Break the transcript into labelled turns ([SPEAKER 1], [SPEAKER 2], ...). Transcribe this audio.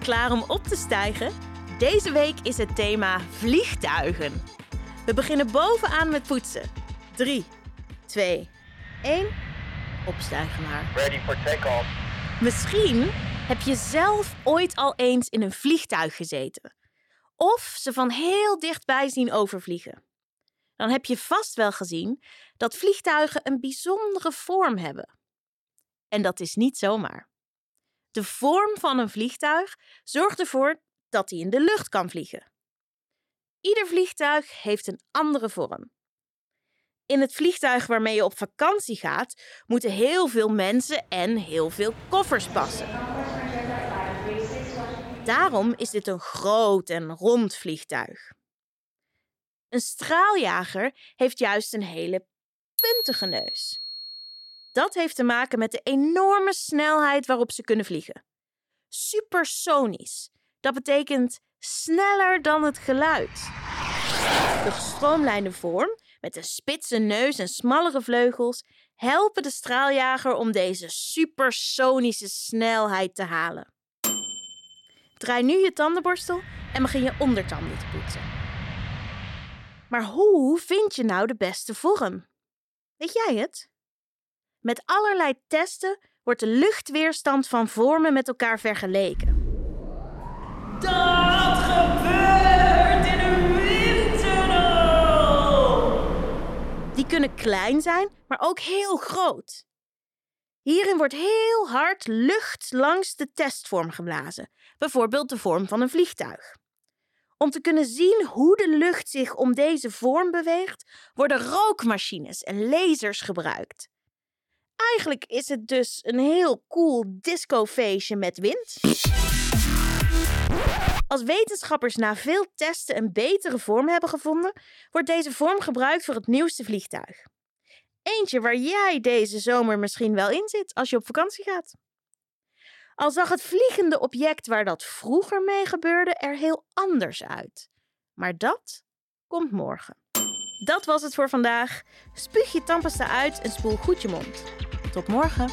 [SPEAKER 1] Klaar om op te stijgen? Deze week is het thema vliegtuigen. We beginnen bovenaan met poetsen. 3, 2, 1. Opstijgen maar.
[SPEAKER 2] Ready for takeoff.
[SPEAKER 1] Misschien heb je zelf ooit al eens in een vliegtuig gezeten. Of ze van heel dichtbij zien overvliegen. Dan heb je vast wel gezien dat vliegtuigen een bijzondere vorm hebben. En dat is niet zomaar. De vorm van een vliegtuig zorgt ervoor dat hij in de lucht kan vliegen. Ieder vliegtuig heeft een andere vorm. In het vliegtuig waarmee je op vakantie gaat, moeten heel veel mensen en heel veel koffers passen. Daarom is dit een groot en rond vliegtuig. Een straaljager heeft juist een hele puntige neus. Dat heeft te maken met de enorme snelheid waarop ze kunnen vliegen. Supersonisch. Dat betekent sneller dan het geluid. De gestroomlijnde vorm, met een spitse neus en smallere vleugels, helpen de straaljager om deze supersonische snelheid te halen. Draai nu je tandenborstel en begin je ondertanden te poetsen. Maar hoe vind je nou de beste vorm? Weet jij het? Met allerlei testen wordt de luchtweerstand van vormen met elkaar vergeleken.
[SPEAKER 3] Dat gebeurt in een windtunnel!
[SPEAKER 1] Die kunnen klein zijn, maar ook heel groot. Hierin wordt heel hard lucht langs de testvorm geblazen, bijvoorbeeld de vorm van een vliegtuig. Om te kunnen zien hoe de lucht zich om deze vorm beweegt, worden rookmachines en lasers gebruikt. Eigenlijk is het dus een heel cool discofeestje met wind. Als wetenschappers na veel testen een betere vorm hebben gevonden, wordt deze vorm gebruikt voor het nieuwste vliegtuig. Eentje waar jij deze zomer misschien wel in zit als je op vakantie gaat. Al zag het vliegende object waar dat vroeger mee gebeurde er heel anders uit. Maar dat komt morgen. Dat was het voor vandaag. Spuug je tandpasta uit en spoel goed je mond. Tot morgen.